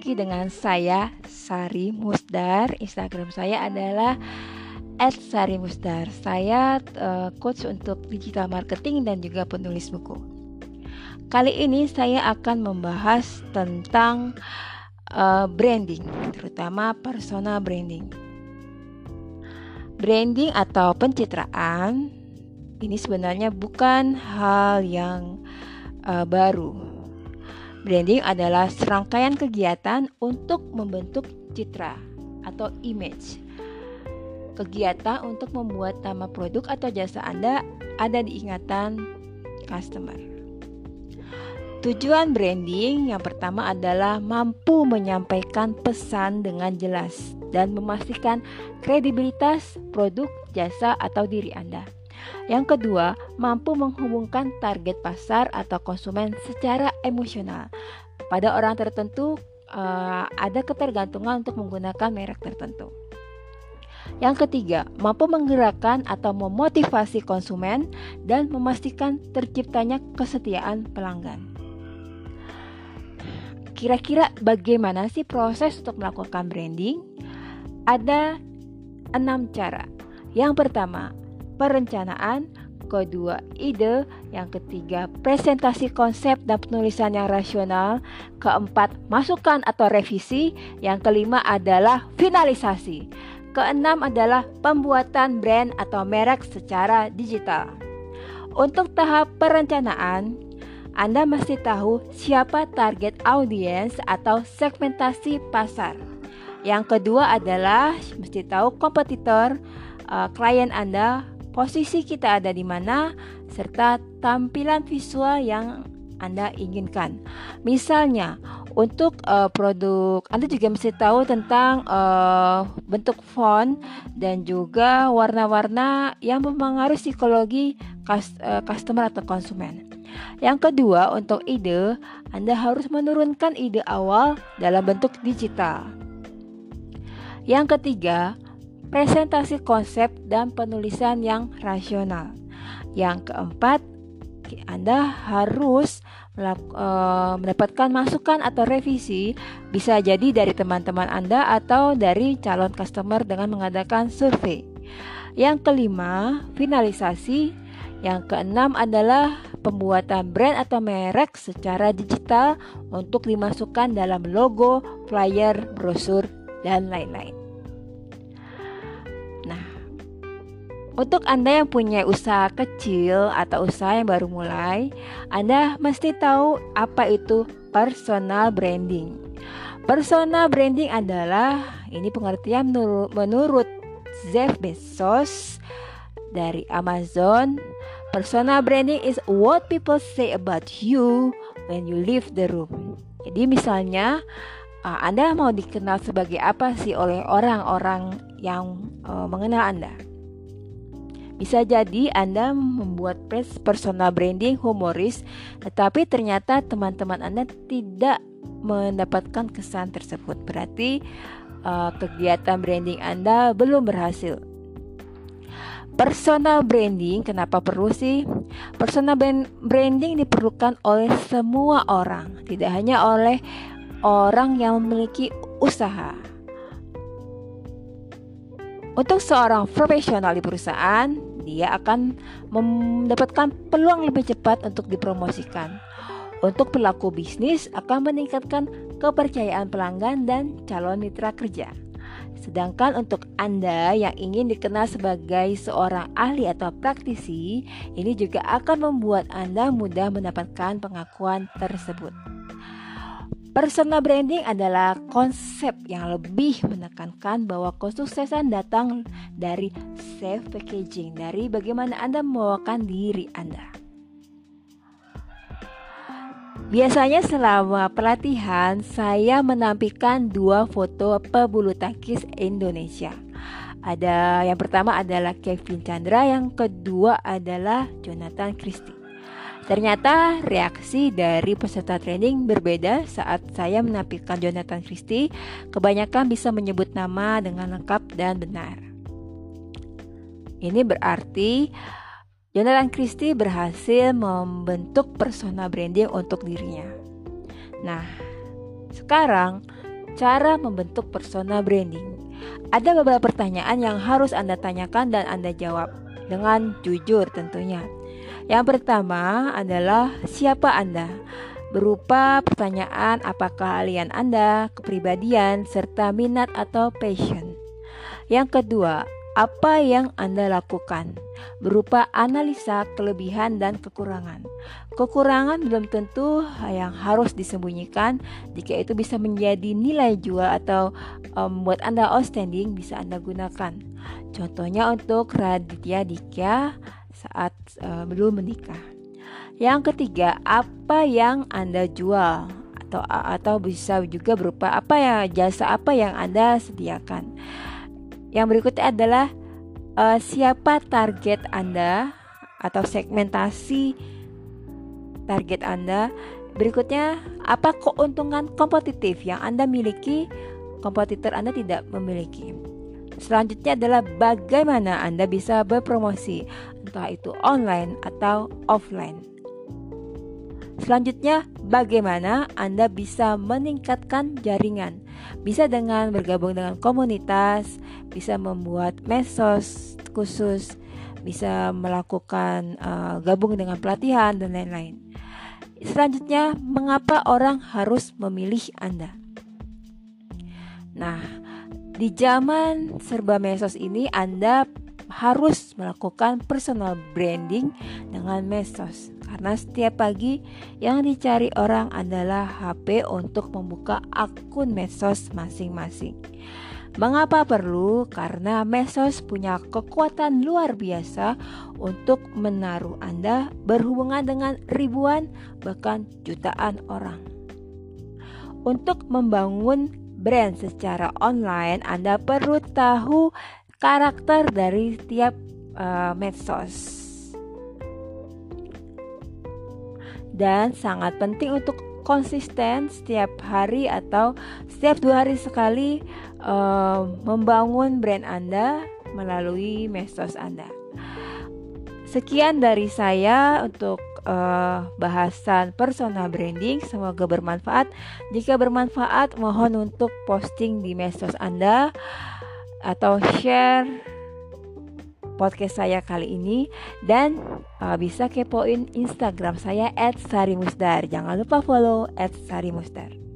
lagi dengan saya Sari Musdar. Instagram saya adalah @sarimusdar. Saya uh, coach untuk digital marketing dan juga penulis buku. Kali ini saya akan membahas tentang uh, branding, terutama personal branding. Branding atau pencitraan ini sebenarnya bukan hal yang uh, baru Branding adalah serangkaian kegiatan untuk membentuk citra atau image. Kegiatan untuk membuat nama produk atau jasa Anda ada di ingatan customer. Tujuan branding yang pertama adalah mampu menyampaikan pesan dengan jelas dan memastikan kredibilitas produk, jasa, atau diri Anda. Yang kedua, mampu menghubungkan target pasar atau konsumen secara emosional. Pada orang tertentu, uh, ada ketergantungan untuk menggunakan merek tertentu. Yang ketiga, mampu menggerakkan atau memotivasi konsumen dan memastikan terciptanya kesetiaan pelanggan. Kira-kira bagaimana sih proses untuk melakukan branding? Ada enam cara. Yang pertama, perencanaan, kedua ide, yang ketiga presentasi konsep dan penulisan yang rasional, keempat masukan atau revisi, yang kelima adalah finalisasi. Keenam adalah pembuatan brand atau merek secara digital. Untuk tahap perencanaan, Anda mesti tahu siapa target audiens atau segmentasi pasar. Yang kedua adalah mesti tahu kompetitor, uh, klien Anda, posisi kita ada di mana, serta tampilan visual yang Anda inginkan. Misalnya, untuk uh, produk Anda juga mesti tahu tentang uh, bentuk font dan juga warna-warna yang mempengaruhi psikologi uh, customer atau konsumen. Yang kedua, untuk ide, Anda harus menurunkan ide awal dalam bentuk digital. Yang ketiga, presentasi konsep dan penulisan yang rasional. Yang keempat, Anda harus e, mendapatkan masukan atau revisi bisa jadi dari teman-teman Anda atau dari calon customer dengan mengadakan survei. Yang kelima, finalisasi. Yang keenam adalah pembuatan brand atau merek secara digital untuk dimasukkan dalam logo, flyer, brosur, dan lain-lain. Untuk Anda yang punya usaha kecil atau usaha yang baru mulai, Anda mesti tahu apa itu personal branding. Personal branding adalah ini pengertian menurut Jeff Bezos dari Amazon. Personal branding is what people say about you when you leave the room. Jadi misalnya uh, Anda mau dikenal sebagai apa sih oleh orang-orang yang uh, mengenal Anda? Bisa jadi Anda membuat personal branding humoris, tetapi ternyata teman-teman Anda tidak mendapatkan kesan tersebut. Berarti uh, kegiatan branding Anda belum berhasil. Personal branding, kenapa perlu sih? Personal branding diperlukan oleh semua orang, tidak hanya oleh orang yang memiliki usaha. Untuk seorang profesional di perusahaan, dia akan mendapatkan peluang lebih cepat untuk dipromosikan. Untuk pelaku bisnis akan meningkatkan kepercayaan pelanggan dan calon mitra kerja. Sedangkan untuk Anda yang ingin dikenal sebagai seorang ahli atau praktisi, ini juga akan membuat Anda mudah mendapatkan pengakuan tersebut. Personal branding adalah konsep yang lebih menekankan bahwa kesuksesan datang dari self packaging, dari bagaimana Anda membawakan diri Anda. Biasanya selama pelatihan saya menampilkan dua foto pebulu tangkis Indonesia. Ada yang pertama adalah Kevin Chandra, yang kedua adalah Jonathan Christie. Ternyata reaksi dari peserta training berbeda saat saya menampilkan Jonathan Christie. Kebanyakan bisa menyebut nama dengan lengkap dan benar. Ini berarti Jonathan Christie berhasil membentuk persona branding untuk dirinya. Nah, sekarang cara membentuk persona branding. Ada beberapa pertanyaan yang harus Anda tanyakan dan Anda jawab dengan jujur tentunya. Yang pertama adalah siapa Anda? Berupa pertanyaan apakah keahlian Anda, kepribadian, serta minat atau passion. Yang kedua, apa yang Anda lakukan, berupa analisa kelebihan dan kekurangan. Kekurangan belum tentu yang harus disembunyikan, jika itu bisa menjadi nilai jual atau um, buat Anda outstanding, bisa Anda gunakan. Contohnya untuk Raditya Dikya saat uh, belum menikah. Yang ketiga, apa yang Anda jual atau atau bisa juga berupa apa ya jasa apa yang Anda sediakan. Yang berikutnya adalah uh, siapa target Anda atau segmentasi target Anda. Berikutnya, apa keuntungan kompetitif yang Anda miliki kompetitor Anda tidak memiliki. Selanjutnya adalah bagaimana Anda bisa berpromosi, entah itu online atau offline. Selanjutnya, bagaimana Anda bisa meningkatkan jaringan? Bisa dengan bergabung dengan komunitas, bisa membuat mesos khusus, bisa melakukan uh, gabung dengan pelatihan dan lain-lain. Selanjutnya, mengapa orang harus memilih Anda? Nah, di zaman serba mesos ini Anda harus melakukan personal branding dengan mesos karena setiap pagi yang dicari orang adalah HP untuk membuka akun mesos masing-masing. Mengapa perlu? Karena mesos punya kekuatan luar biasa untuk menaruh Anda berhubungan dengan ribuan bahkan jutaan orang. Untuk membangun brand secara online, Anda perlu tahu karakter dari tiap uh, medsos. Dan sangat penting untuk konsisten setiap hari atau setiap dua hari sekali uh, membangun brand Anda melalui medsos Anda. Sekian dari saya untuk uh, bahasan personal branding. Semoga bermanfaat. Jika bermanfaat, mohon untuk posting di medsos Anda atau share podcast saya kali ini dan uh, bisa kepoin Instagram saya @sarimusdar. Jangan lupa follow @sarimusdar.